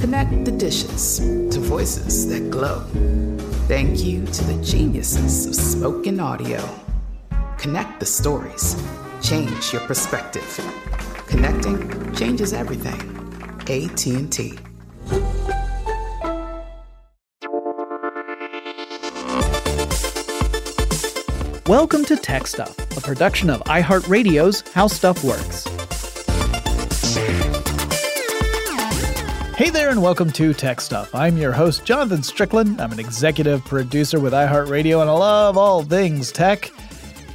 Connect the dishes to voices that glow. Thank you to the geniuses of spoken audio. Connect the stories. Change your perspective. Connecting changes everything. AT&T. Welcome to Tech Stuff, a production of iHeartRadio's How Stuff Works. Hey there, and welcome to Tech Stuff. I'm your host, Jonathan Strickland. I'm an executive producer with iHeartRadio, and I love all things tech.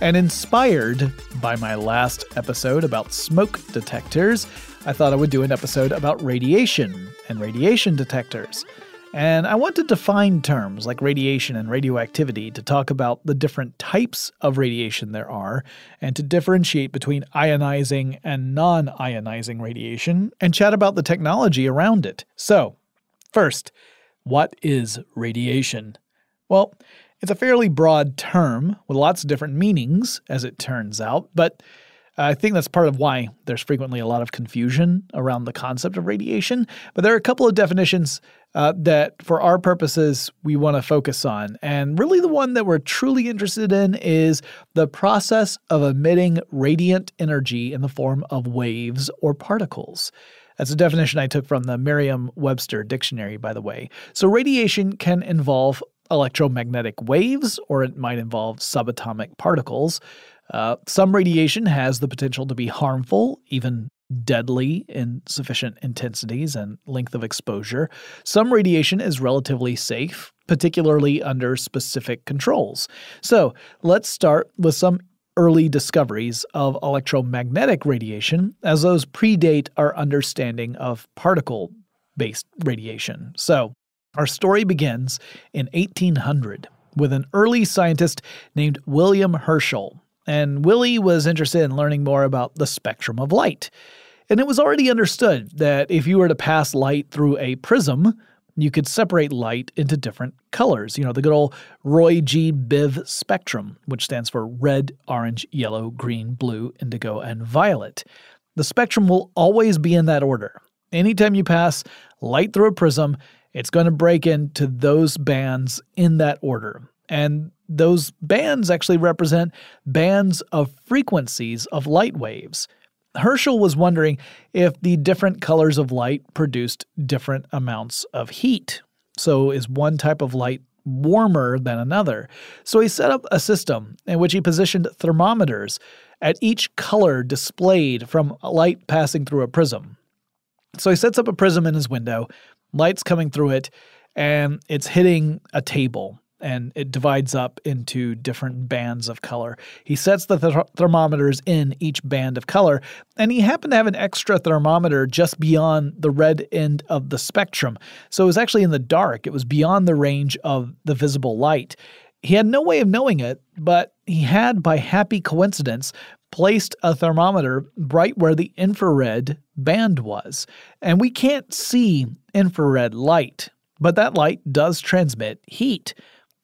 And inspired by my last episode about smoke detectors, I thought I would do an episode about radiation and radiation detectors. And I want to define terms like radiation and radioactivity to talk about the different types of radiation there are, and to differentiate between ionizing and non ionizing radiation, and chat about the technology around it. So, first, what is radiation? Well, it's a fairly broad term with lots of different meanings, as it turns out, but I think that's part of why there's frequently a lot of confusion around the concept of radiation. But there are a couple of definitions uh, that, for our purposes, we want to focus on. And really, the one that we're truly interested in is the process of emitting radiant energy in the form of waves or particles. That's a definition I took from the Merriam Webster Dictionary, by the way. So, radiation can involve electromagnetic waves, or it might involve subatomic particles. Uh, some radiation has the potential to be harmful, even deadly in sufficient intensities and length of exposure. Some radiation is relatively safe, particularly under specific controls. So let's start with some early discoveries of electromagnetic radiation, as those predate our understanding of particle based radiation. So our story begins in 1800 with an early scientist named William Herschel and Willie was interested in learning more about the spectrum of light. And it was already understood that if you were to pass light through a prism, you could separate light into different colors. You know, the good old Roy G. Biv spectrum, which stands for red, orange, yellow, green, blue, indigo, and violet. The spectrum will always be in that order. Anytime you pass light through a prism, it's going to break into those bands in that order. And those bands actually represent bands of frequencies of light waves. Herschel was wondering if the different colors of light produced different amounts of heat. So, is one type of light warmer than another? So, he set up a system in which he positioned thermometers at each color displayed from light passing through a prism. So, he sets up a prism in his window, light's coming through it, and it's hitting a table and it divides up into different bands of color. He sets the th- thermometers in each band of color, and he happened to have an extra thermometer just beyond the red end of the spectrum. So it was actually in the dark, it was beyond the range of the visible light. He had no way of knowing it, but he had, by happy coincidence, placed a thermometer right where the infrared band was. And we can't see infrared light, but that light does transmit heat.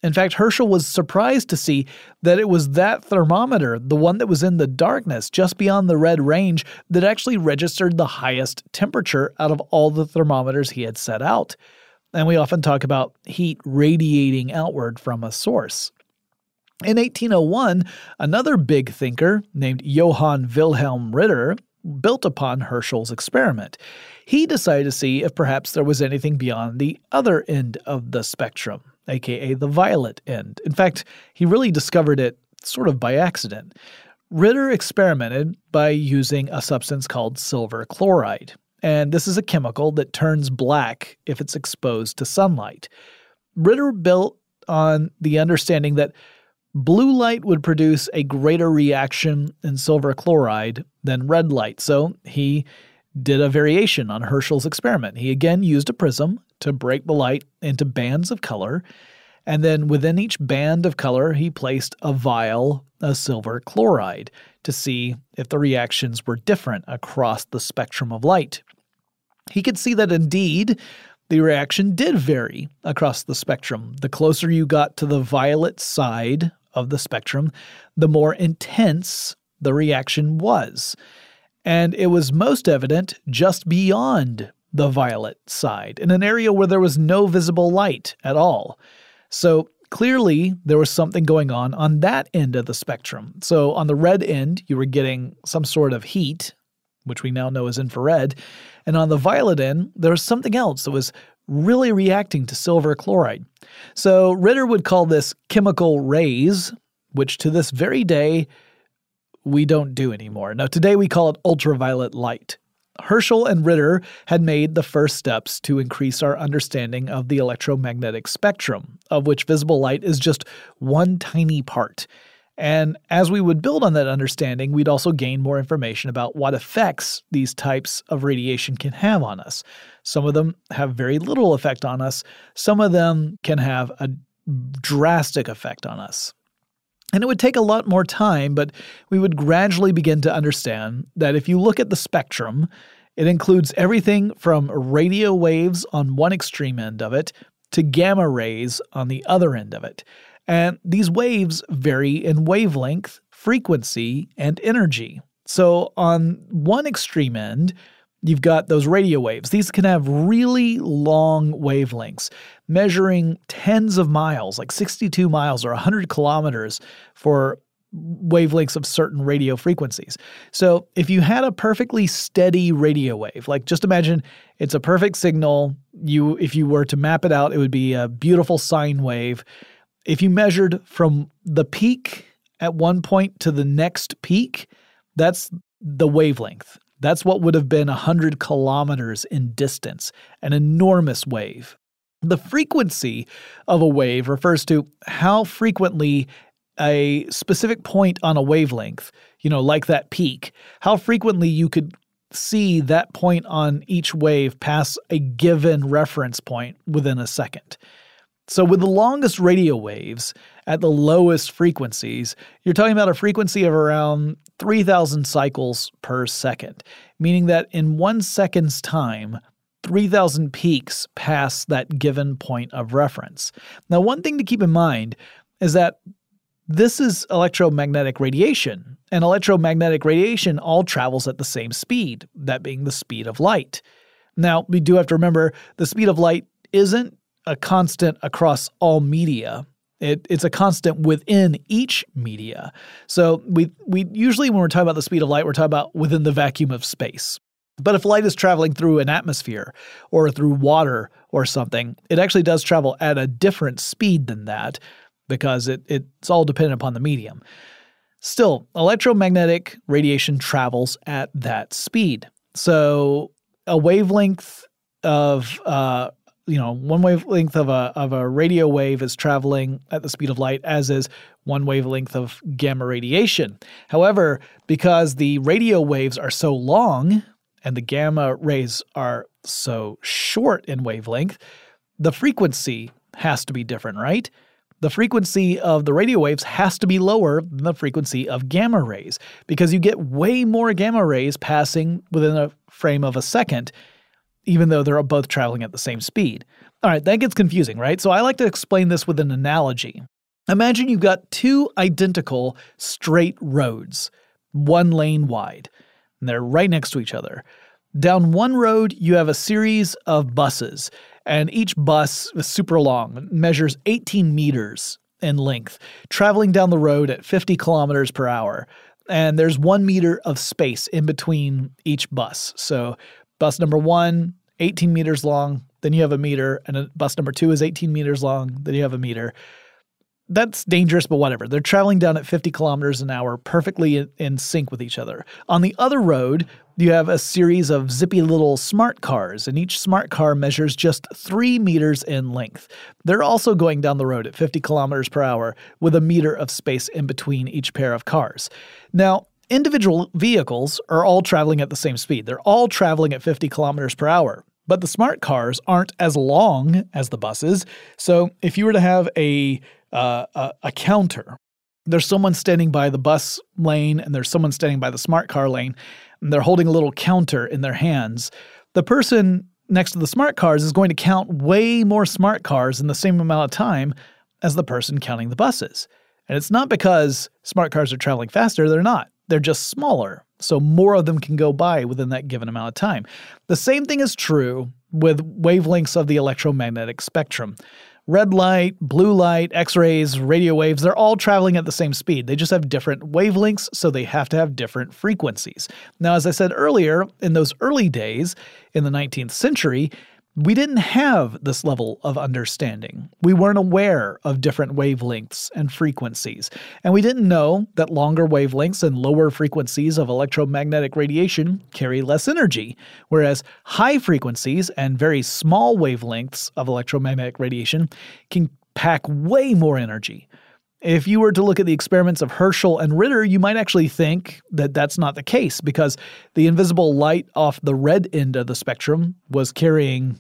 In fact, Herschel was surprised to see that it was that thermometer, the one that was in the darkness just beyond the red range, that actually registered the highest temperature out of all the thermometers he had set out. And we often talk about heat radiating outward from a source. In 1801, another big thinker named Johann Wilhelm Ritter built upon Herschel's experiment. He decided to see if perhaps there was anything beyond the other end of the spectrum, aka the violet end. In fact, he really discovered it sort of by accident. Ritter experimented by using a substance called silver chloride, and this is a chemical that turns black if it's exposed to sunlight. Ritter built on the understanding that blue light would produce a greater reaction in silver chloride than red light, so he did a variation on Herschel's experiment. He again used a prism to break the light into bands of color. And then within each band of color, he placed a vial of silver chloride to see if the reactions were different across the spectrum of light. He could see that indeed the reaction did vary across the spectrum. The closer you got to the violet side of the spectrum, the more intense the reaction was. And it was most evident just beyond the violet side, in an area where there was no visible light at all. So clearly, there was something going on on that end of the spectrum. So on the red end, you were getting some sort of heat, which we now know is infrared. And on the violet end, there was something else that was really reacting to silver chloride. So Ritter would call this chemical rays, which to this very day we don't do anymore. Now, today we call it ultraviolet light. Herschel and Ritter had made the first steps to increase our understanding of the electromagnetic spectrum, of which visible light is just one tiny part. And as we would build on that understanding, we'd also gain more information about what effects these types of radiation can have on us. Some of them have very little effect on us, some of them can have a drastic effect on us. And it would take a lot more time, but we would gradually begin to understand that if you look at the spectrum, it includes everything from radio waves on one extreme end of it to gamma rays on the other end of it. And these waves vary in wavelength, frequency, and energy. So on one extreme end, you've got those radio waves. These can have really long wavelengths, measuring tens of miles, like 62 miles or 100 kilometers for wavelengths of certain radio frequencies. So if you had a perfectly steady radio wave, like just imagine it's a perfect signal, you if you were to map it out, it would be a beautiful sine wave. If you measured from the peak at one point to the next peak, that's the wavelength. That's what would have been 100 kilometers in distance, an enormous wave. The frequency of a wave refers to how frequently a specific point on a wavelength, you know, like that peak, how frequently you could see that point on each wave pass a given reference point within a second. So, with the longest radio waves at the lowest frequencies, you're talking about a frequency of around 3,000 cycles per second, meaning that in one second's time, 3,000 peaks pass that given point of reference. Now, one thing to keep in mind is that this is electromagnetic radiation, and electromagnetic radiation all travels at the same speed, that being the speed of light. Now, we do have to remember the speed of light isn't a constant across all media. It, it's a constant within each media. So we we usually when we're talking about the speed of light, we're talking about within the vacuum of space. But if light is traveling through an atmosphere or through water or something, it actually does travel at a different speed than that because it, it's all dependent upon the medium. Still, electromagnetic radiation travels at that speed. So a wavelength of uh, you know one wavelength of a of a radio wave is traveling at the speed of light as is one wavelength of gamma radiation. However because the radio waves are so long and the gamma rays are so short in wavelength the frequency has to be different right? The frequency of the radio waves has to be lower than the frequency of gamma rays because you get way more gamma rays passing within a frame of a second even though they're both traveling at the same speed. All right, that gets confusing, right? So I like to explain this with an analogy. Imagine you've got two identical straight roads, one lane wide, and they're right next to each other. Down one road, you have a series of buses, and each bus is super long, measures 18 meters in length, traveling down the road at 50 kilometers per hour. And there's one meter of space in between each bus. So Bus number one, 18 meters long, then you have a meter, and bus number two is 18 meters long, then you have a meter. That's dangerous, but whatever. They're traveling down at 50 kilometers an hour, perfectly in sync with each other. On the other road, you have a series of zippy little smart cars, and each smart car measures just three meters in length. They're also going down the road at 50 kilometers per hour with a meter of space in between each pair of cars. Now, individual vehicles are all traveling at the same speed. They're all traveling at 50 kilometers per hour. But the smart cars aren't as long as the buses. So if you were to have a, uh, a, a counter, there's someone standing by the bus lane and there's someone standing by the smart car lane, and they're holding a little counter in their hands. The person next to the smart cars is going to count way more smart cars in the same amount of time as the person counting the buses. And it's not because smart cars are traveling faster, they're not. They're just smaller, so more of them can go by within that given amount of time. The same thing is true with wavelengths of the electromagnetic spectrum. Red light, blue light, X rays, radio waves, they're all traveling at the same speed. They just have different wavelengths, so they have to have different frequencies. Now, as I said earlier, in those early days, in the 19th century, we didn't have this level of understanding. We weren't aware of different wavelengths and frequencies, and we didn't know that longer wavelengths and lower frequencies of electromagnetic radiation carry less energy, whereas high frequencies and very small wavelengths of electromagnetic radiation can pack way more energy. If you were to look at the experiments of Herschel and Ritter, you might actually think that that's not the case because the invisible light off the red end of the spectrum was carrying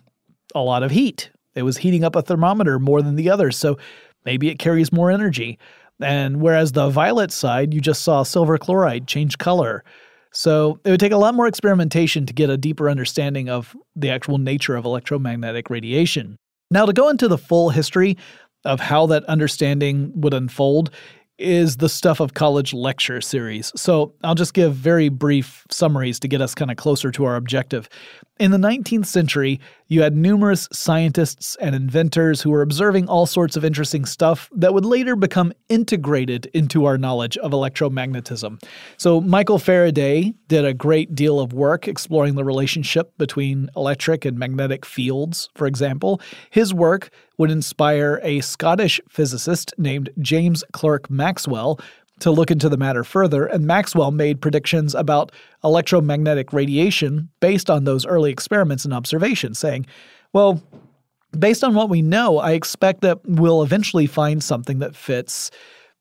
a lot of heat. It was heating up a thermometer more than the others, so maybe it carries more energy. And whereas the violet side, you just saw silver chloride change color. So it would take a lot more experimentation to get a deeper understanding of the actual nature of electromagnetic radiation. Now, to go into the full history of how that understanding would unfold, is the stuff of college lecture series. So I'll just give very brief summaries to get us kind of closer to our objective. In the 19th century, you had numerous scientists and inventors who were observing all sorts of interesting stuff that would later become integrated into our knowledge of electromagnetism. So, Michael Faraday did a great deal of work exploring the relationship between electric and magnetic fields, for example. His work would inspire a Scottish physicist named James Clerk Maxwell to look into the matter further, and Maxwell made predictions about electromagnetic radiation based on those early experiments and observations, saying, well, based on what we know, I expect that we'll eventually find something that fits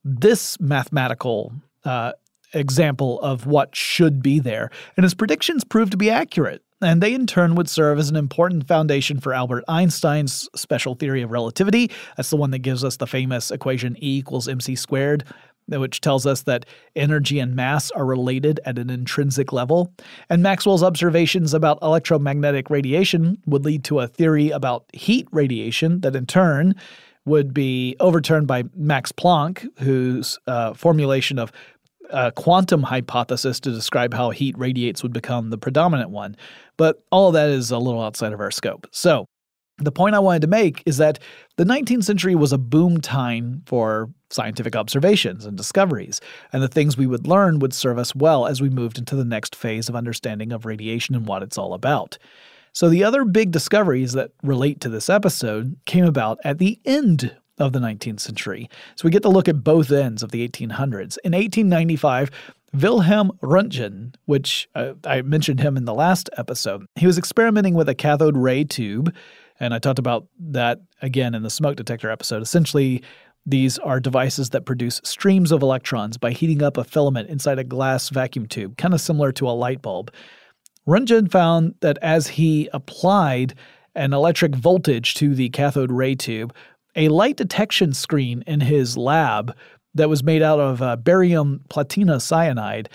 this mathematical uh, example of what should be there. And his predictions proved to be accurate. And they in turn would serve as an important foundation for Albert Einstein's special theory of relativity. That's the one that gives us the famous equation E equals mc squared which tells us that energy and mass are related at an intrinsic level. And Maxwell's observations about electromagnetic radiation would lead to a theory about heat radiation that in turn would be overturned by Max Planck, whose uh, formulation of a quantum hypothesis to describe how heat radiates would become the predominant one. But all of that is a little outside of our scope. So, The point I wanted to make is that the 19th century was a boom time for scientific observations and discoveries, and the things we would learn would serve us well as we moved into the next phase of understanding of radiation and what it's all about. So, the other big discoveries that relate to this episode came about at the end of the 19th century. So, we get to look at both ends of the 1800s. In 1895, Wilhelm Röntgen, which uh, I mentioned him in the last episode, he was experimenting with a cathode ray tube. And I talked about that again in the smoke detector episode. Essentially, these are devices that produce streams of electrons by heating up a filament inside a glass vacuum tube, kind of similar to a light bulb. Röntgen found that as he applied an electric voltage to the cathode ray tube, a light detection screen in his lab that was made out of uh, barium platinocyanide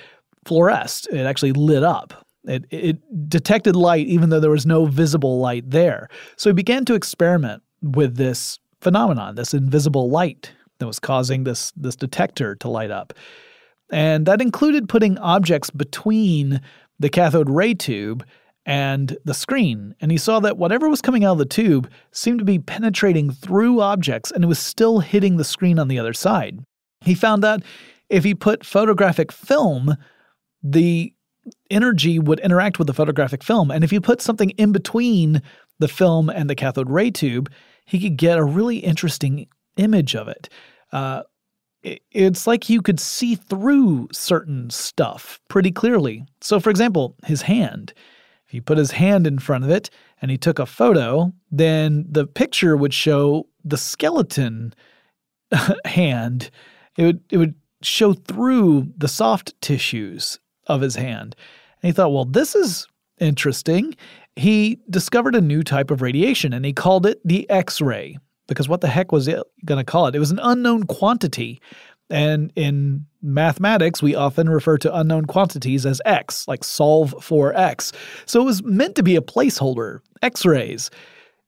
fluoresced. It actually lit up. It, it detected light even though there was no visible light there. So he began to experiment with this phenomenon, this invisible light that was causing this, this detector to light up. And that included putting objects between the cathode ray tube and the screen, and he saw that whatever was coming out of the tube seemed to be penetrating through objects and it was still hitting the screen on the other side. He found that if he put photographic film, the energy would interact with the photographic film. And if you put something in between the film and the cathode ray tube, he could get a really interesting image of it. Uh, it's like you could see through certain stuff pretty clearly. So, for example, his hand. If you put his hand in front of it and he took a photo, then the picture would show the skeleton hand. It would it would show through the soft tissues of his hand. And he thought, well, this is interesting. He discovered a new type of radiation and he called it the X ray because what the heck was it going to call it? It was an unknown quantity. And in mathematics, we often refer to unknown quantities as x, like solve for x. So it was meant to be a placeholder, x rays.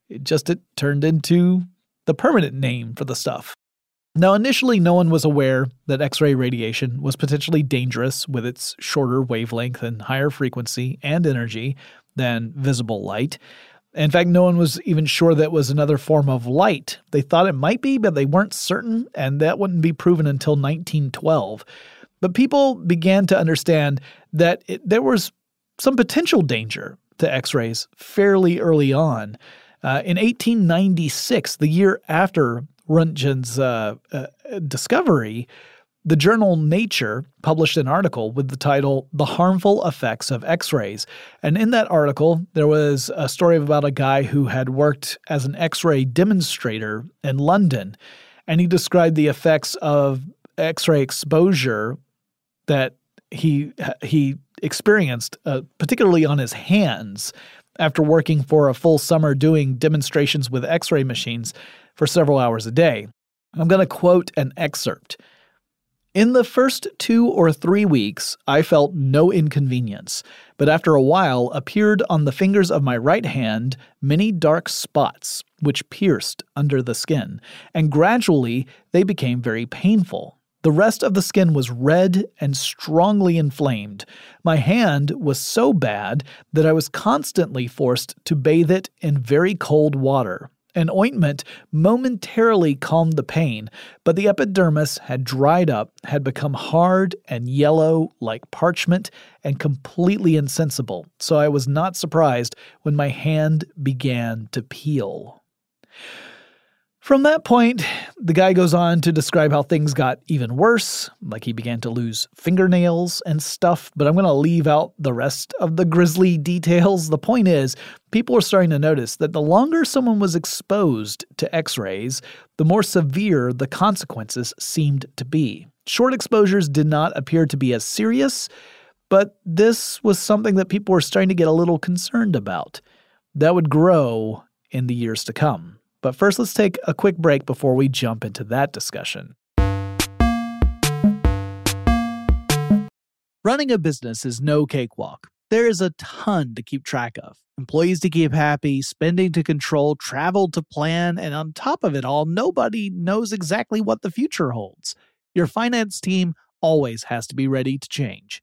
It just it turned into the permanent name for the stuff. Now, initially, no one was aware that X ray radiation was potentially dangerous with its shorter wavelength and higher frequency and energy than visible light. In fact, no one was even sure that was another form of light. They thought it might be, but they weren't certain, and that wouldn't be proven until 1912. But people began to understand that it, there was some potential danger to X rays fairly early on. Uh, in 1896, the year after Röntgen's uh, uh, discovery, the journal Nature published an article with the title The Harmful Effects of X rays. And in that article, there was a story about a guy who had worked as an X ray demonstrator in London. And he described the effects of X ray exposure that he, he experienced, uh, particularly on his hands, after working for a full summer doing demonstrations with X ray machines for several hours a day. I'm going to quote an excerpt. In the first two or three weeks, I felt no inconvenience, but after a while appeared on the fingers of my right hand many dark spots which pierced under the skin, and gradually they became very painful. The rest of the skin was red and strongly inflamed. My hand was so bad that I was constantly forced to bathe it in very cold water. An ointment momentarily calmed the pain, but the epidermis had dried up, had become hard and yellow like parchment, and completely insensible, so I was not surprised when my hand began to peel. From that point, the guy goes on to describe how things got even worse, like he began to lose fingernails and stuff, but I'm going to leave out the rest of the grisly details. The point is, people are starting to notice that the longer someone was exposed to x rays, the more severe the consequences seemed to be. Short exposures did not appear to be as serious, but this was something that people were starting to get a little concerned about. That would grow in the years to come. But first, let's take a quick break before we jump into that discussion. Running a business is no cakewalk. There is a ton to keep track of employees to keep happy, spending to control, travel to plan, and on top of it all, nobody knows exactly what the future holds. Your finance team always has to be ready to change.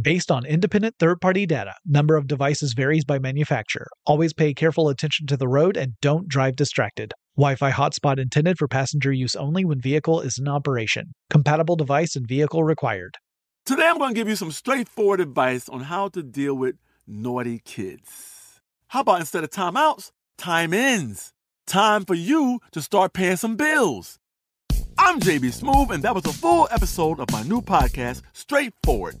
Based on independent third party data, number of devices varies by manufacturer. Always pay careful attention to the road and don't drive distracted. Wi Fi hotspot intended for passenger use only when vehicle is in operation. Compatible device and vehicle required. Today I'm going to give you some straightforward advice on how to deal with naughty kids. How about instead of timeouts, time ins? Time for you to start paying some bills. I'm JB Smoove, and that was a full episode of my new podcast, Straightforward,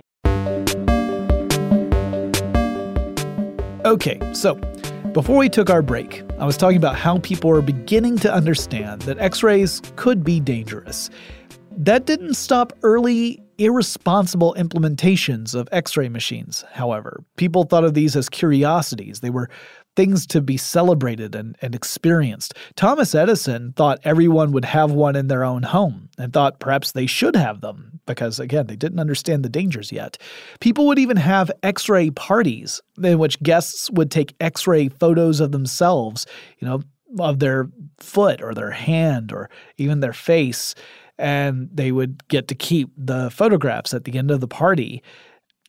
Okay, so before we took our break, I was talking about how people are beginning to understand that x rays could be dangerous. That didn't stop early, irresponsible implementations of x ray machines, however. People thought of these as curiosities. They were things to be celebrated and, and experienced. Thomas Edison thought everyone would have one in their own home and thought perhaps they should have them because, again, they didn't understand the dangers yet. People would even have x ray parties in which guests would take x ray photos of themselves, you know, of their foot or their hand or even their face. And they would get to keep the photographs at the end of the party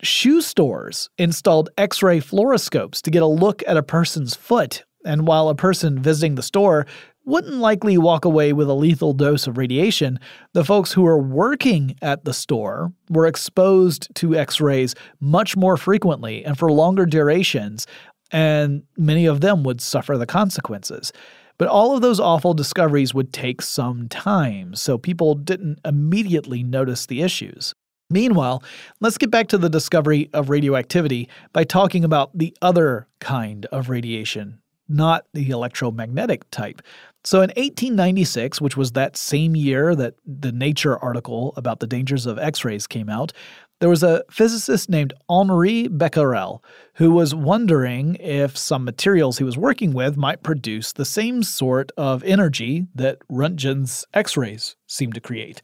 shoe stores installed x ray fluoroscopes to get a look at a person's foot. And while a person visiting the store wouldn't likely walk away with a lethal dose of radiation, the folks who were working at the store were exposed to x rays much more frequently and for longer durations, and many of them would suffer the consequences. But all of those awful discoveries would take some time, so people didn't immediately notice the issues. Meanwhile, let's get back to the discovery of radioactivity by talking about the other kind of radiation, not the electromagnetic type. So in 1896, which was that same year that the Nature article about the dangers of X rays came out, there was a physicist named Henri Becquerel who was wondering if some materials he was working with might produce the same sort of energy that Röntgen's X rays seemed to create.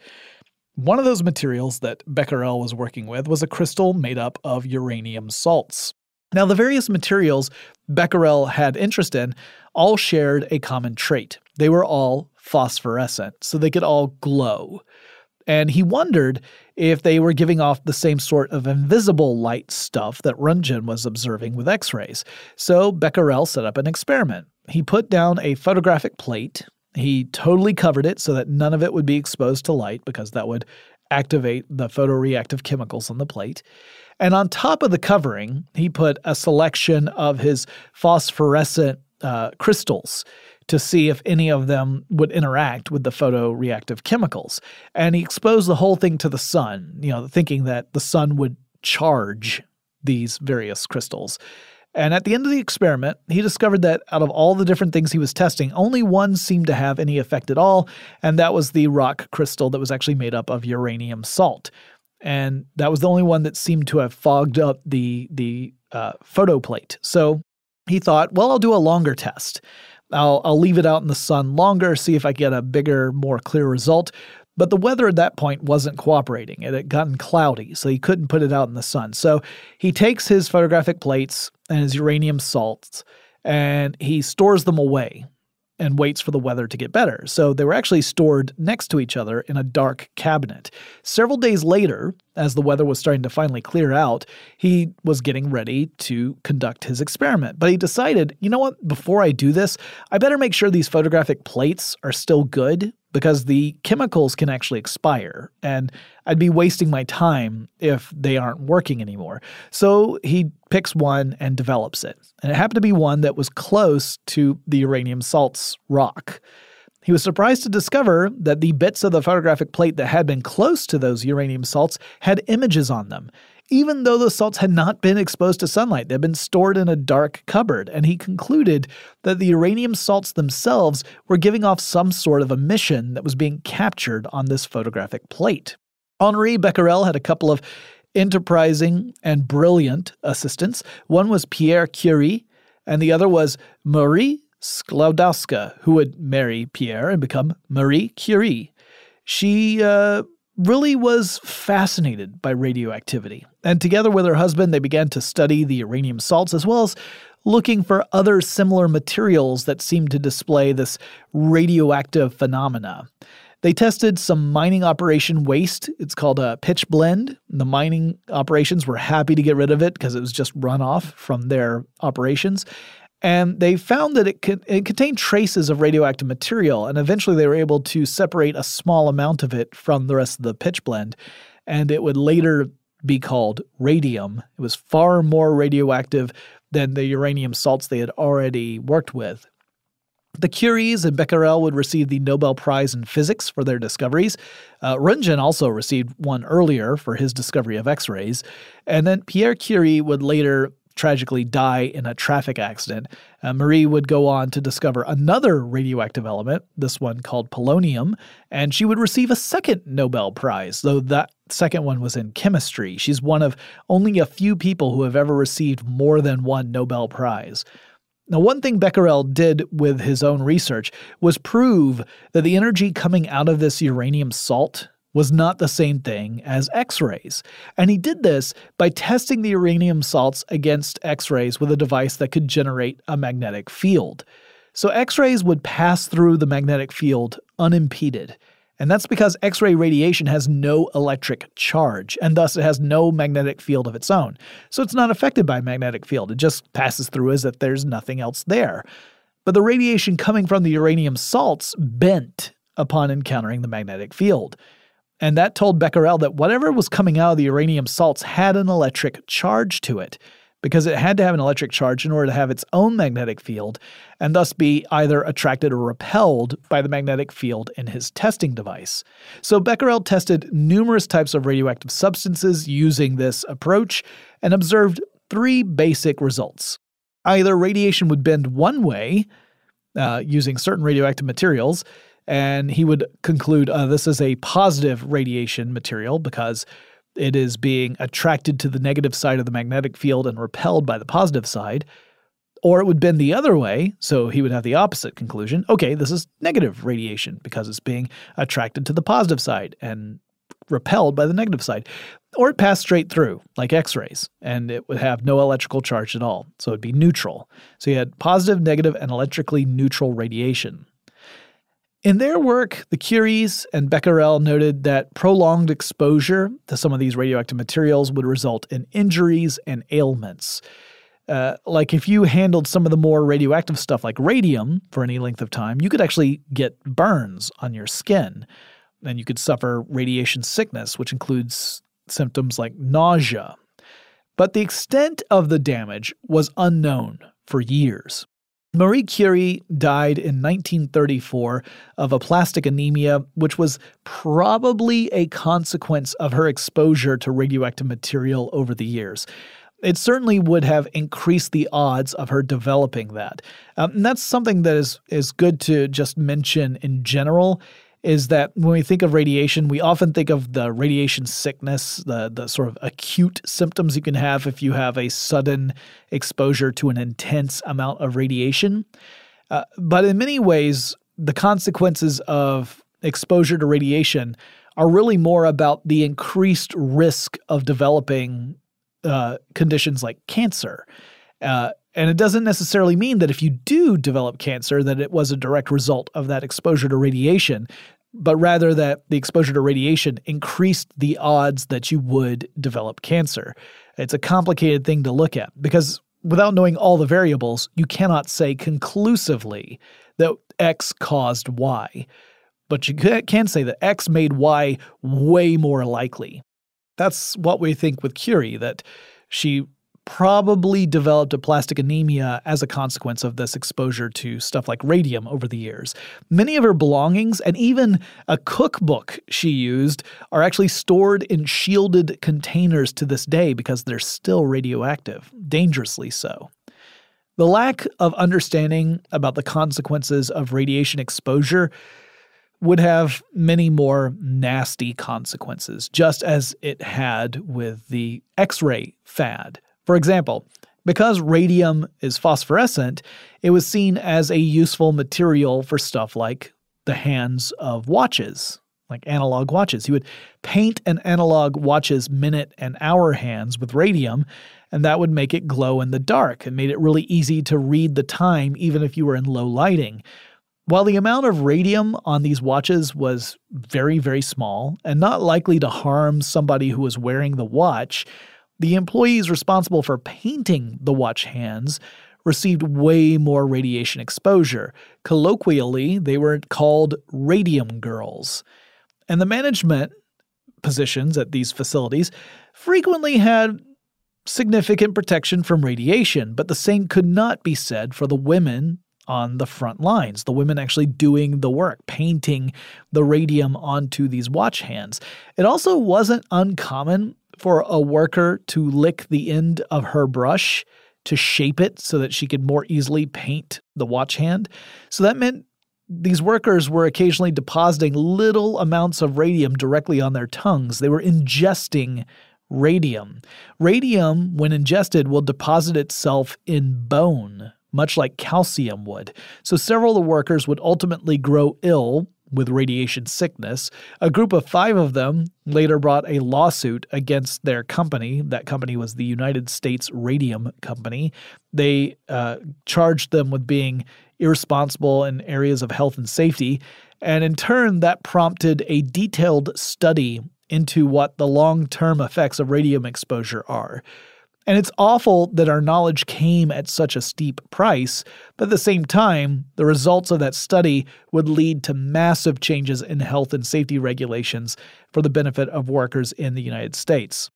One of those materials that Becquerel was working with was a crystal made up of uranium salts. Now, the various materials Becquerel had interest in all shared a common trait. They were all phosphorescent, so they could all glow. And he wondered if they were giving off the same sort of invisible light stuff that Röntgen was observing with X rays. So Becquerel set up an experiment. He put down a photographic plate he totally covered it so that none of it would be exposed to light because that would activate the photoreactive chemicals on the plate. And on top of the covering, he put a selection of his phosphorescent uh, crystals to see if any of them would interact with the photoreactive chemicals. And he exposed the whole thing to the sun, you know, thinking that the sun would charge these various crystals. And at the end of the experiment, he discovered that out of all the different things he was testing, only one seemed to have any effect at all, and that was the rock crystal that was actually made up of uranium salt. And that was the only one that seemed to have fogged up the the uh, photoplate. So he thought, well, I'll do a longer test. I'll, I'll leave it out in the sun longer, see if I get a bigger, more clear result. But the weather at that point wasn't cooperating. It had gotten cloudy, so he couldn't put it out in the sun. So he takes his photographic plates and his uranium salts and he stores them away and waits for the weather to get better. So they were actually stored next to each other in a dark cabinet. Several days later, as the weather was starting to finally clear out, he was getting ready to conduct his experiment. But he decided, you know what, before I do this, I better make sure these photographic plates are still good because the chemicals can actually expire and I'd be wasting my time if they aren't working anymore. So he picks one and develops it. And it happened to be one that was close to the uranium salts rock. He was surprised to discover that the bits of the photographic plate that had been close to those uranium salts had images on them even though the salts had not been exposed to sunlight. They'd been stored in a dark cupboard, and he concluded that the uranium salts themselves were giving off some sort of emission that was being captured on this photographic plate. Henri Becquerel had a couple of enterprising and brilliant assistants. One was Pierre Curie, and the other was Marie Sklodowska, who would marry Pierre and become Marie Curie. She uh, really was fascinated by radioactivity. And together with her husband, they began to study the uranium salts as well as looking for other similar materials that seemed to display this radioactive phenomena. They tested some mining operation waste. It's called a pitch blende. The mining operations were happy to get rid of it because it was just runoff from their operations and they found that it, it contained traces of radioactive material, and eventually they were able to separate a small amount of it from the rest of the pitch blende, and it would later be called radium. It was far more radioactive than the uranium salts they had already worked with. The Curies and Becquerel would receive the Nobel Prize in Physics for their discoveries. Uh, Röntgen also received one earlier for his discovery of X rays. And then Pierre Curie would later tragically die in a traffic accident. Uh, Marie would go on to discover another radioactive element, this one called polonium, and she would receive a second Nobel Prize, though that second one was in chemistry. She's one of only a few people who have ever received more than one Nobel Prize. Now, one thing Becquerel did with his own research was prove that the energy coming out of this uranium salt was not the same thing as X rays. And he did this by testing the uranium salts against X rays with a device that could generate a magnetic field. So X rays would pass through the magnetic field unimpeded. And that's because X ray radiation has no electric charge, and thus it has no magnetic field of its own. So it's not affected by magnetic field, it just passes through as if there's nothing else there. But the radiation coming from the uranium salts bent upon encountering the magnetic field. And that told Becquerel that whatever was coming out of the uranium salts had an electric charge to it, because it had to have an electric charge in order to have its own magnetic field, and thus be either attracted or repelled by the magnetic field in his testing device. So Becquerel tested numerous types of radioactive substances using this approach and observed three basic results. Either radiation would bend one way, uh, using certain radioactive materials, and he would conclude uh, this is a positive radiation material because it is being attracted to the negative side of the magnetic field and repelled by the positive side. Or it would bend the other way, so he would have the opposite conclusion. Okay, this is negative radiation because it's being attracted to the positive side and repelled by the negative side. Or it passed straight through, like X rays, and it would have no electrical charge at all. So it'd be neutral. So you had positive, negative, and electrically neutral radiation. In their work, the Curies and Becquerel noted that prolonged exposure to some of these radioactive materials would result in injuries and ailments. Uh, like if you handled some of the more radioactive stuff like radium for any length of time, you could actually get burns on your skin. And you could suffer radiation sickness, which includes symptoms like nausea. But the extent of the damage was unknown for years. Marie Curie died in 1934 of aplastic anemia, which was probably a consequence of her exposure to radioactive material over the years. It certainly would have increased the odds of her developing that. Um, and that's something that is, is good to just mention in general is that when we think of radiation, we often think of the radiation sickness, the, the sort of acute symptoms you can have if you have a sudden exposure to an intense amount of radiation. Uh, but in many ways, the consequences of exposure to radiation are really more about the increased risk of developing uh, conditions like cancer. Uh, and it doesn't necessarily mean that if you do develop cancer, that it was a direct result of that exposure to radiation, but rather that the exposure to radiation increased the odds that you would develop cancer. It's a complicated thing to look at because without knowing all the variables, you cannot say conclusively that X caused Y. But you can say that X made Y way more likely. That's what we think with Curie, that she probably developed aplastic anemia as a consequence of this exposure to stuff like radium over the years. Many of her belongings and even a cookbook she used are actually stored in shielded containers to this day because they're still radioactive, dangerously so. The lack of understanding about the consequences of radiation exposure would have many more nasty consequences, just as it had with the X ray fad. For example, because radium is phosphorescent, it was seen as a useful material for stuff like the hands of watches, like analog watches. He would paint an analog watch's minute and hour hands with radium, and that would make it glow in the dark and made it really easy to read the time even if you were in low lighting. While the amount of radium on these watches was very, very small and not likely to harm somebody who was wearing the watch, the employees responsible for painting the watch hands received way more radiation exposure. Colloquially, they were called radium girls. And the management positions at these facilities frequently had significant protection from radiation, but the same could not be said for the women on the front lines, the women actually doing the work, painting the radium onto these watch hands. It also wasn't uncommon for a worker to lick the end of her brush to shape it so that she could more easily paint the watch hand. So that meant these workers were occasionally depositing little amounts of radium directly on their tongues. They were ingesting radium. Radium, when ingested, will deposit itself in bone, much like calcium would. So several of the workers would ultimately grow ill with radiation sickness. A group of five of them later brought a lawsuit against their company. That company was the United States Radium Company. They uh, charged them with being irresponsible in areas of health and safety. And in turn, that prompted a detailed study into what the long term effects of radium exposure are. And it's awful that our knowledge came at such a steep price, but at the same time, the results of that study would lead to massive changes in health and safety regulations for the benefit of workers in the United States.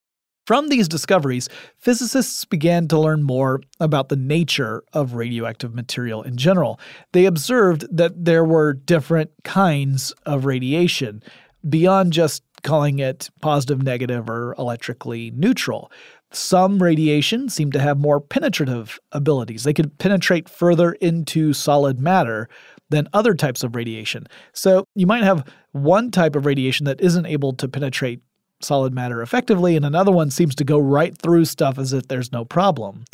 From these discoveries, physicists began to learn more about the nature of radioactive material in general. They observed that there were different kinds of radiation, beyond just calling it positive, negative, or electrically neutral. Some radiation seemed to have more penetrative abilities. They could penetrate further into solid matter than other types of radiation. So you might have one type of radiation that isn't able to penetrate solid matter effectively, and another one seems to go right through stuff as if there's no problem.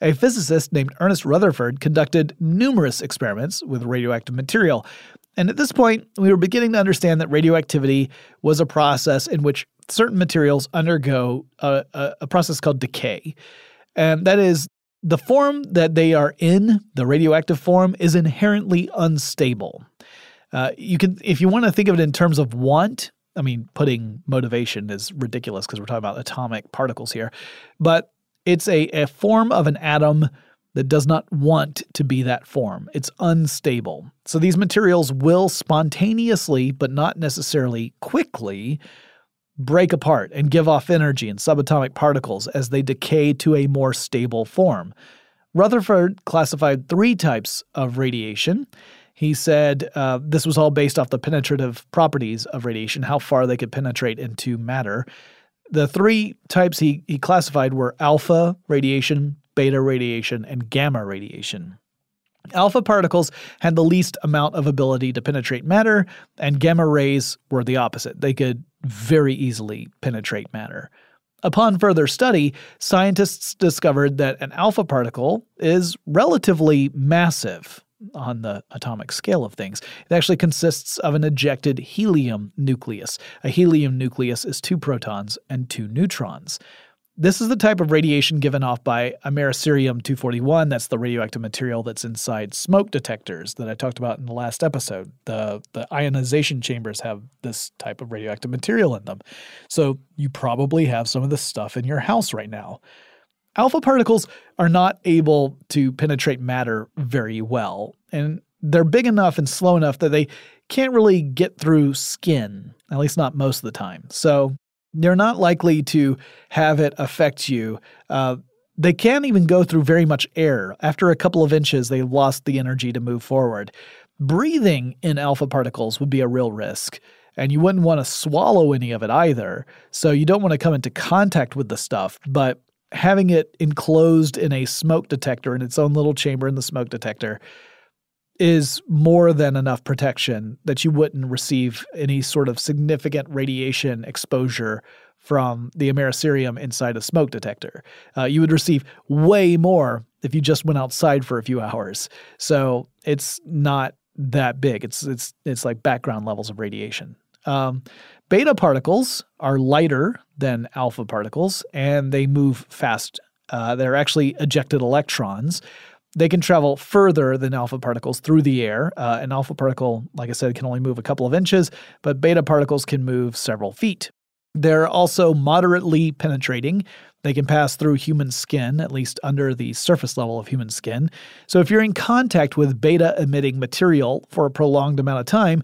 A physicist named Ernest Rutherford conducted numerous experiments with radioactive material. And at this point, we were beginning to understand that radioactivity was a process in which certain materials undergo a, a, a process called decay. And that is the form that they are in, the radioactive form, is inherently unstable. Uh, you can, if you want to think of it in terms of want, I mean, putting motivation is ridiculous because we're talking about atomic particles here, but it's a, a form of an atom that does not want to be that form. It's unstable. So these materials will spontaneously, but not necessarily quickly, break apart and give off energy and subatomic particles as they decay to a more stable form. Rutherford classified three types of radiation. He said uh, this was all based off the penetrative properties of radiation, how far they could penetrate into matter. The three types he, he classified were alpha radiation, beta radiation, and gamma radiation. Alpha particles had the least amount of ability to penetrate matter, and gamma rays were the opposite. They could very easily penetrate matter. Upon further study, scientists discovered that an alpha particle is relatively massive on the atomic scale of things. It actually consists of an ejected helium nucleus. A helium nucleus is two protons and two neutrons. This is the type of radiation given off by Americium 241. That's the radioactive material that's inside smoke detectors that I talked about in the last episode. The, the ionization chambers have this type of radioactive material in them. So you probably have some of this stuff in your house right now. Alpha particles are not able to penetrate matter very well, and they're big enough and slow enough that they can't really get through skin, at least not most of the time. So you're not likely to have it affect you. Uh, they can't even go through very much air. After a couple of inches, they lost the energy to move forward. Breathing in alpha particles would be a real risk, and you wouldn't want to swallow any of it either. So you don't want to come into contact with the stuff, but having it enclosed in a smoke detector in its own little chamber in the smoke detector is more than enough protection that you wouldn't receive any sort of significant radiation exposure from the Americium inside a smoke detector. Uh, you would receive way more if you just went outside for a few hours. So it's not that big. It's it's it's like background levels of radiation. Um, beta particles are lighter than alpha particles, and they move fast. Uh, they're actually ejected electrons. They can travel further than alpha particles through the air. Uh, an alpha particle, like I said, can only move a couple of inches, but beta particles can move several feet. They're also moderately penetrating. They can pass through human skin, at least under the surface level of human skin. So if you're in contact with beta emitting material for a prolonged amount of time,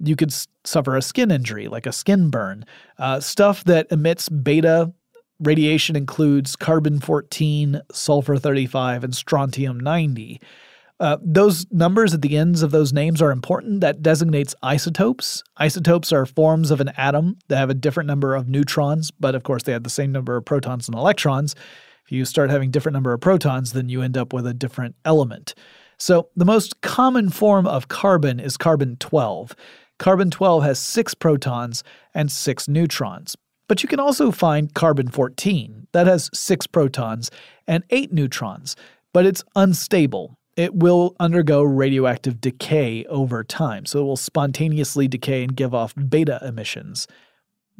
you could suffer a skin injury, like a skin burn. Uh, stuff that emits beta radiation includes carbon 14, sulfur 35, and strontium 90. Uh, those numbers at the ends of those names are important. That designates isotopes. Isotopes are forms of an atom that have a different number of neutrons, but of course they have the same number of protons and electrons. If you start having different number of protons, then you end up with a different element. So the most common form of carbon is carbon 12. Carbon 12 has six protons and six neutrons. But you can also find carbon 14 that has six protons and eight neutrons, but it's unstable. It will undergo radioactive decay over time, so it will spontaneously decay and give off beta emissions.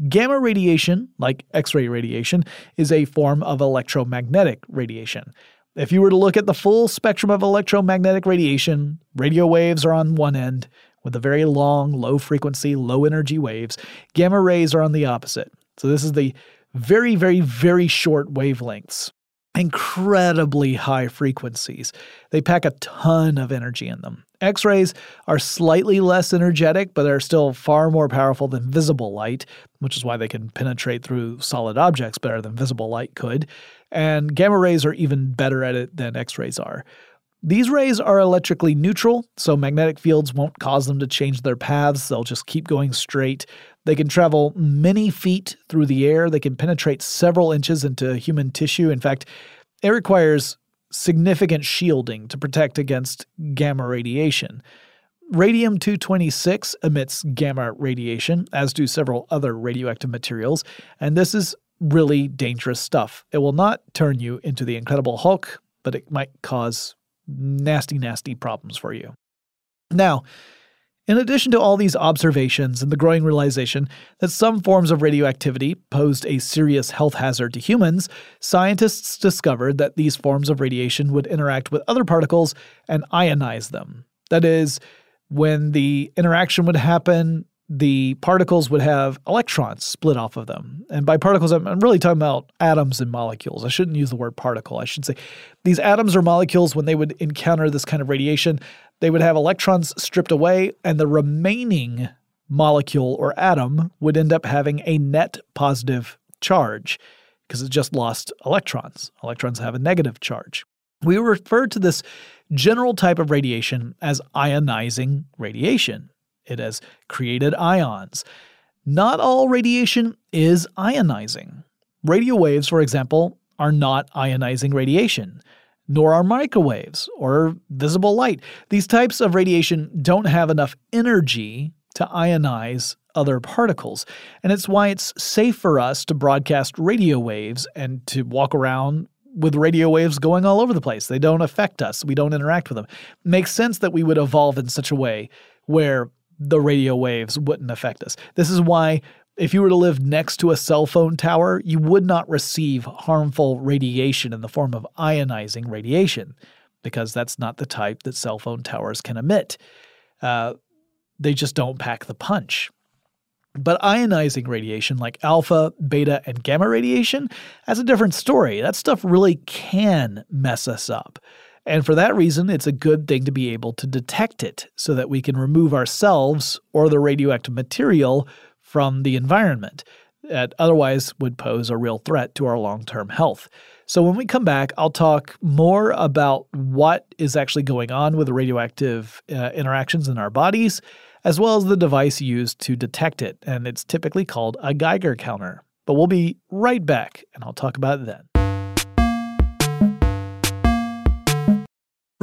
Gamma radiation, like X ray radiation, is a form of electromagnetic radiation. If you were to look at the full spectrum of electromagnetic radiation, radio waves are on one end, with the very long, low frequency, low energy waves. Gamma rays are on the opposite. So this is the very, very, very short wavelengths. Incredibly high frequencies. They pack a ton of energy in them. X rays are slightly less energetic, but they're still far more powerful than visible light, which is why they can penetrate through solid objects better than visible light could. And gamma rays are even better at it than X rays are. These rays are electrically neutral, so magnetic fields won't cause them to change their paths. They'll just keep going straight. They can travel many feet through the air. They can penetrate several inches into human tissue. In fact, it requires significant shielding to protect against gamma radiation. Radium 226 emits gamma radiation, as do several other radioactive materials, and this is really dangerous stuff. It will not turn you into the Incredible Hulk, but it might cause nasty, nasty problems for you. Now, in addition to all these observations and the growing realization that some forms of radioactivity posed a serious health hazard to humans, scientists discovered that these forms of radiation would interact with other particles and ionize them. That is, when the interaction would happen, the particles would have electrons split off of them. And by particles, I'm, really talking about atoms and molecules. I shouldn't use the word particle. I should say these atoms or molecules, when they would encounter this kind of radiation, they would have electrons stripped away, and the remaining molecule or atom would end up having a net positive charge because it just lost electrons. Electrons have a negative charge. We refer to this general type of radiation as ionizing radiation. It has created ions. Not all radiation is ionizing. Radio waves, for example, are not ionizing radiation, nor are microwaves or visible light. These types of radiation don't have enough energy to ionize other particles. And it's why it's safe for us to broadcast radio waves and to walk around with radio waves going all over the place. They don't affect us, we don't interact with them. It makes sense that we would evolve in such a way where the radio waves wouldn't affect us. This is why if you were to live next to a cell phone tower, you would not receive harmful radiation in the form of ionizing radiation, because that's not the type that cell phone towers can emit. Uh, they just don't pack the punch. But ionizing radiation, like alpha, beta, and gamma radiation, has a different story. That stuff really can mess us up. And for that reason, it's a good thing to be able to detect it so that we can remove ourselves or the radioactive material from the environment that otherwise would pose a real threat to our long term health. So, when we come back, I'll talk more about what is actually going on with the radioactive uh, interactions in our bodies as well as the device used to detect it, and it's typically called a Geiger counter. But we'll be right back, and I'll talk about it then.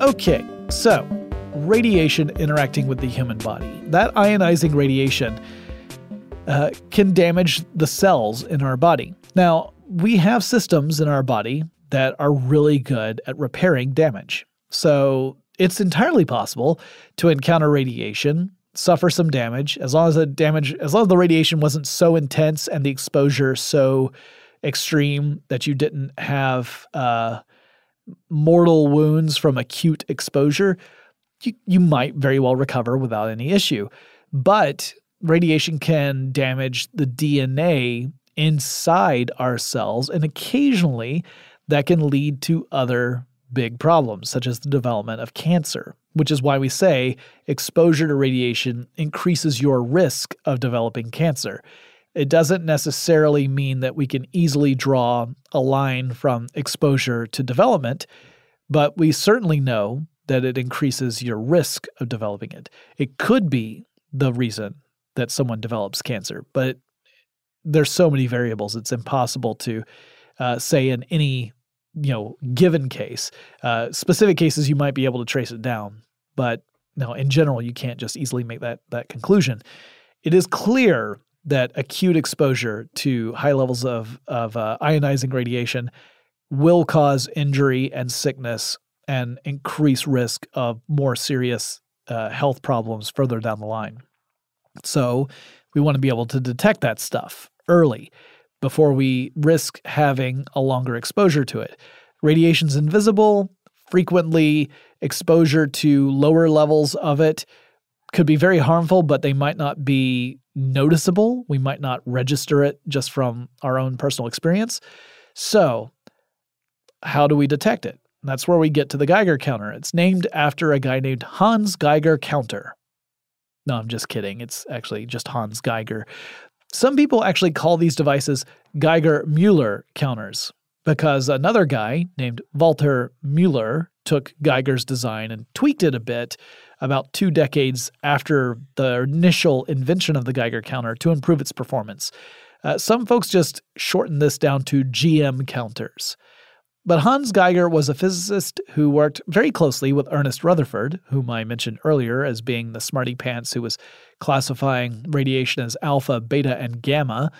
Okay, so radiation interacting with the human body. That ionizing radiation uh, can damage the cells in our body. Now, we have systems in our body that are really good at repairing damage. So it's entirely possible to encounter radiation, suffer some damage, as long as the damage, as long as the radiation wasn't so intense and the exposure so extreme that you didn't have uh, mortal wounds from acute exposure, you, you might very well recover without any issue. But radiation can damage the DNA inside our cells, and occasionally that can lead to other big problems, such as the development of cancer, which is why we say exposure to radiation increases your risk of developing cancer. It doesn't necessarily mean that we can easily draw a line from exposure to development, but we certainly know that it increases your risk of developing it. It could be the reason that someone develops cancer, but there's so many variables, it's impossible to uh, say in any you know given case. Uh, specific cases you might be able to trace it down, but no, in general you can't just easily make that that conclusion. It is clear that acute exposure to high levels of of uh, ionizing radiation will cause injury and sickness and increase risk of more serious uh, health problems further down the line. So, we want to be able to detect that stuff early before we risk having a longer exposure to it. Radiation's invisible, frequently exposure to lower levels of it could be very harmful, but they might not be noticeable. We might not register it just from our own personal experience. So, how do we detect it? That's where we get to the Geiger counter. It's named after a guy named Hans Geiger Counter. No, I'm just kidding. It's actually just Hans Geiger. Some people actually call these devices Geiger Mueller counters because another guy named Walter Mueller took Geiger's design and tweaked it a bit about two decades after the initial invention of the Geiger counter to improve its performance. Uh, some folks just shorten this down to GM counters. But Hans Geiger was a physicist who worked very closely with Ernest Rutherford, whom I mentioned earlier as being the smarty pants who was classifying radiation as alpha, beta, and gamma.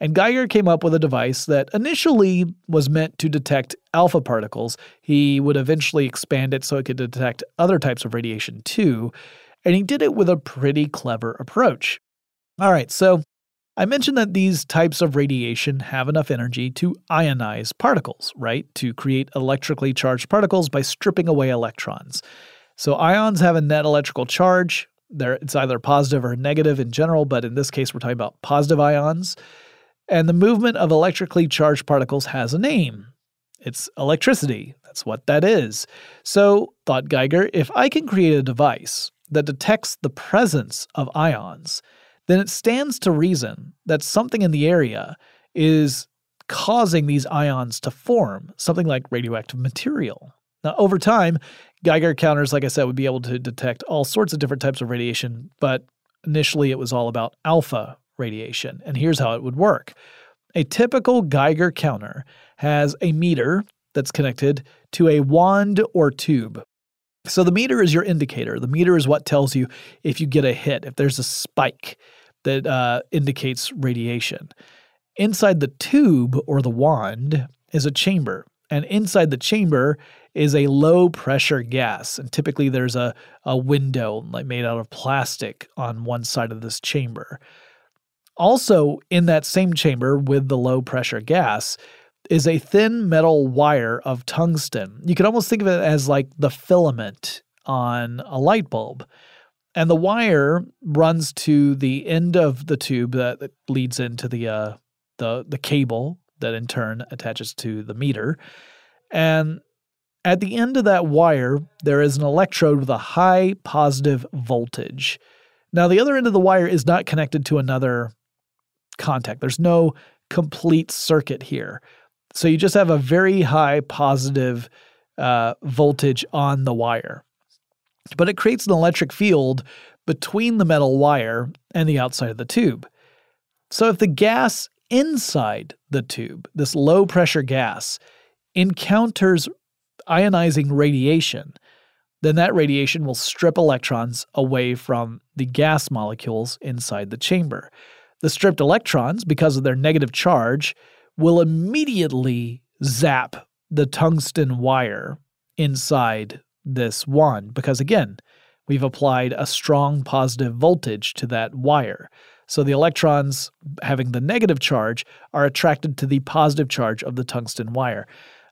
And Geiger came up with a device that initially was meant to detect alpha particles. He would eventually expand it so it could detect other types of radiation too. And he did it with a pretty clever approach. All right, so I mentioned that these types of radiation have enough energy to ionize particles, right? To create electrically charged particles by stripping away electrons. So ions have a net electrical charge. They're, it's either positive or negative in general, but in this case, we're talking about positive ions. And the movement of electrically charged particles has a name. It's electricity. That's what that is. So, thought Geiger, if I can create a device that detects the presence of ions, then it stands to reason that something in the area is causing these ions to form, something like radioactive material. Now, over time, Geiger counters, like I said, would be able to detect all sorts of different types of radiation, but initially it was all about alpha radiation. And here's how it would work a typical Geiger counter has a meter that's connected to a wand or tube. So the meter is your indicator. The meter is what tells you if you get a hit, if there's a spike that uh, indicates radiation. Inside the tube or the wand is a chamber. And inside the chamber is a low pressure gas. And typically there's a, a window like made out of plastic on one side of this chamber. Also, in that same chamber with the low pressure gas is a thin metal wire of tungsten. You can almost think of it as like the filament on a light bulb. And the wire runs to the end of the tube that, that leads into the uh, the the cable that in turn attaches to the meter. And at the end of that wire, there is an electrode with a high positive voltage. Now, the other end of the wire is not connected to another contact. There's no complete circuit here. So you just have a very high positive uh, voltage on the wire. But it creates an electric field between the metal wire and the outside of the tube. So if the gas inside the tube, this low pressure gas, encounters ionizing radiation, then that radiation will strip electrons away from the gas molecules inside the chamber. The stripped electrons, because of their negative charge, will immediately zap the tungsten wire inside this wand because, again, we've applied a strong positive voltage to that wire. So the electrons having the negative charge are attracted to the positive charge of the tungsten wire.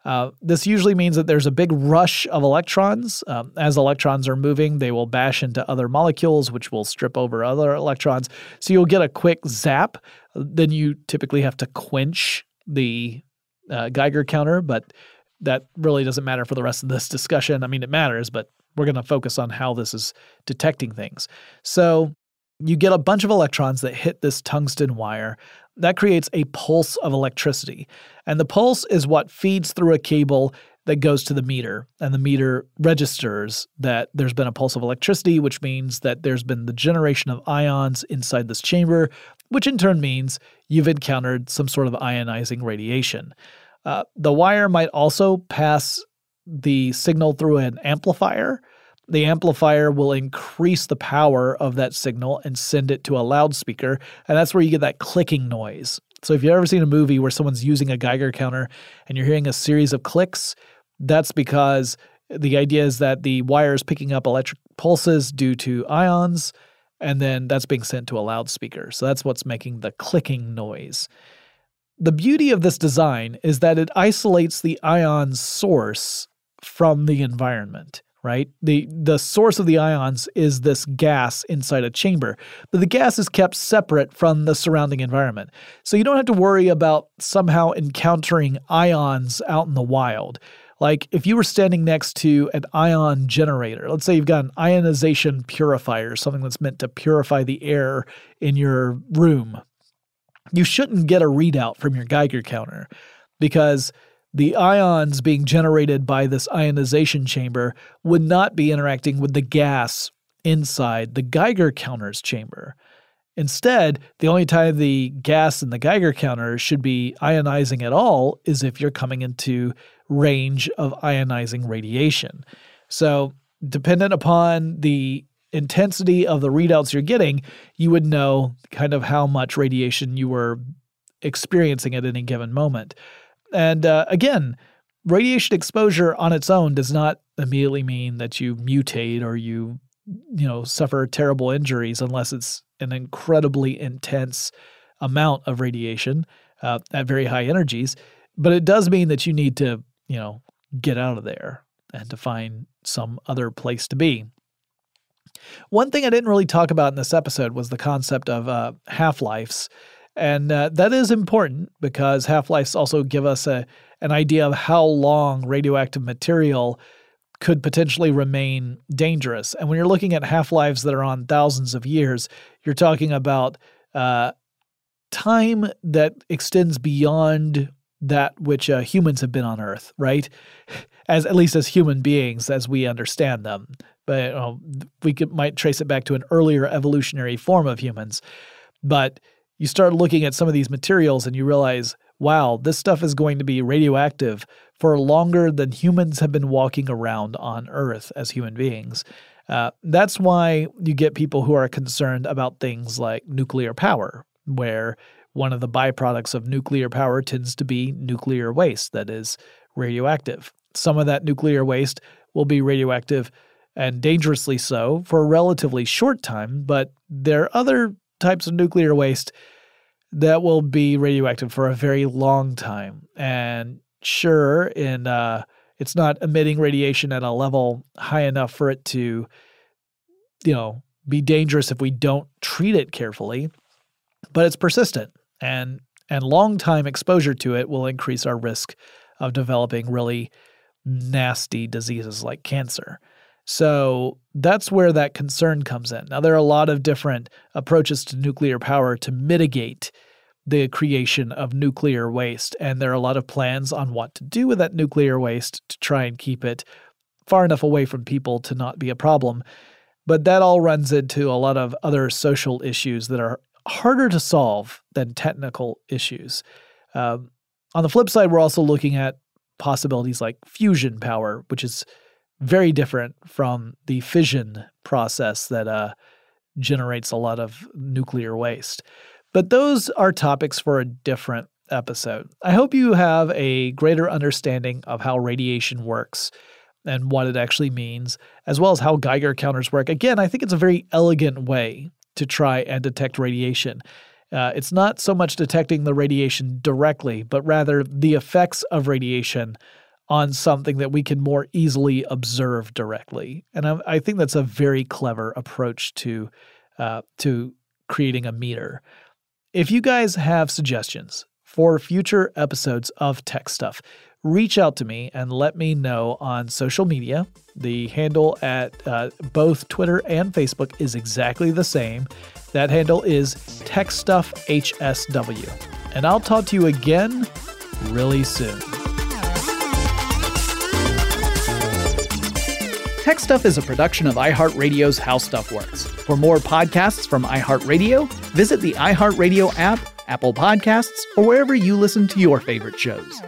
Uh, this usually means that there's a big rush of electrons. Um, as electrons are moving, they will bash into other molecules, which will strip over other electrons. So you'll get a quick zap. Then you typically have to quench the uh, Geiger counter, but that really doesn't matter for the rest of this discussion. I mean, it matters, but we're going to focus on how this is detecting things. So you get a bunch of electrons that hit this tungsten wire. That creates a pulse of electricity. And the pulse is what feeds through a cable that goes to the meter. And the meter registers that there's been a pulse of electricity, which means that there's been the generation of ions inside this chamber, which in turn means you've encountered some sort of ionizing radiation. Uh, the wire might also pass the signal through an amplifier. The amplifier will increase the power of that signal and send it to a loudspeaker, and that's where you get that clicking noise. So if you've ever seen a movie where someone's using a Geiger counter and you're hearing a series of clicks, that's because the idea is that the wire is picking up electric pulses due to ions, and then that's being sent to a loudspeaker. So that's what's making the clicking noise. The beauty of this design is that it isolates the ion source from the environment right? The the source of the ions is this gas inside a chamber, but the gas is kept separate from the surrounding environment. So you don't have to worry about somehow encountering ions out in the wild. Like if you were standing next to an ion generator, let's say you've got an ionization purifier, something that's meant to purify the air in your room, you shouldn't get a readout from your Geiger counter because the ions being generated by this ionization chamber would not be interacting with the gas inside the Geiger counter's chamber. Instead, the only time the gas in the Geiger counter should be ionizing at all is if you're coming into range of ionizing radiation. So, dependent upon the intensity of the readouts you're getting, you would know kind of how much radiation you were experiencing at any given moment. And uh, again, radiation exposure on its own does not immediately mean that you mutate or you you know suffer terrible injuries unless it's an incredibly intense amount of radiation uh, at very high energies but it does mean that you need to you know get out of there and to find some other place to be one thing I didn't really talk about in this episode was the concept of uh, half lives. And uh, that is important because half lives also give us a, an idea of how long radioactive material could potentially remain dangerous. And when you're looking at half lives that are on thousands of years, you're talking about uh, time that extends beyond that which uh, humans have been on Earth, right? As at least as human beings, as we understand them but uh, we could, might trace it back to an earlier evolutionary form of humans. But you start looking at some of these materials and you realize, wow, this stuff is going to be radioactive for longer than humans have been walking around on Earth as human beings. Uh, that's why you get people who are concerned about things like nuclear power, where one of the byproducts of nuclear power tends to be nuclear waste that is radioactive. Some of that nuclear waste will be radioactive and dangerously so for a relatively short time, but there are other types of nuclear waste that will be radioactive for a very long time. And sure, in uh, it's not emitting radiation at a level high enough for it to, you know, be dangerous if we don't treat it carefully, but it's persistent and and long time exposure to it will increase our risk of developing really nasty diseases like cancer. So that's where that concern comes in. Now, there are a lot of different approaches to nuclear power to mitigate the creation of nuclear waste. And there are a lot of plans on what to do with that nuclear waste to try and keep it far enough away from people to not be a problem. But that all runs into a lot of other social issues that are harder to solve than technical issues. Um, on the flip side, we're also looking at possibilities like fusion power, which is very different from the fission process that uh, generates a lot of nuclear waste. But those are topics for a different episode. I hope you have a greater understanding of how radiation works and what it actually means, as well as how Geiger counters work. Again, I think it's a very elegant way to try and detect radiation. Uh, it's not so much detecting the radiation directly, but rather the effects of radiation on something that we can more easily observe directly. And I, I think that's a very clever approach to uh, to creating a meter. If you guys have suggestions for future episodes of Tech Stuff, reach out to me and let me know on social media. The handle at uh, both Twitter and Facebook is exactly the same. That handle is TechStuffHSW. And I'll talk to you again really soon. Tech Stuff is a production of iHeartRadio's How Stuff Works. For more podcasts from iHeartRadio, visit the iHeartRadio app, Apple Podcasts, or wherever you listen to your favorite shows.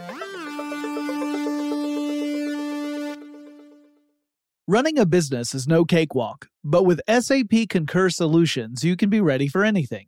Running a business is no cakewalk, but with SAP Concur Solutions, you can be ready for anything.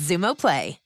Xumo Play.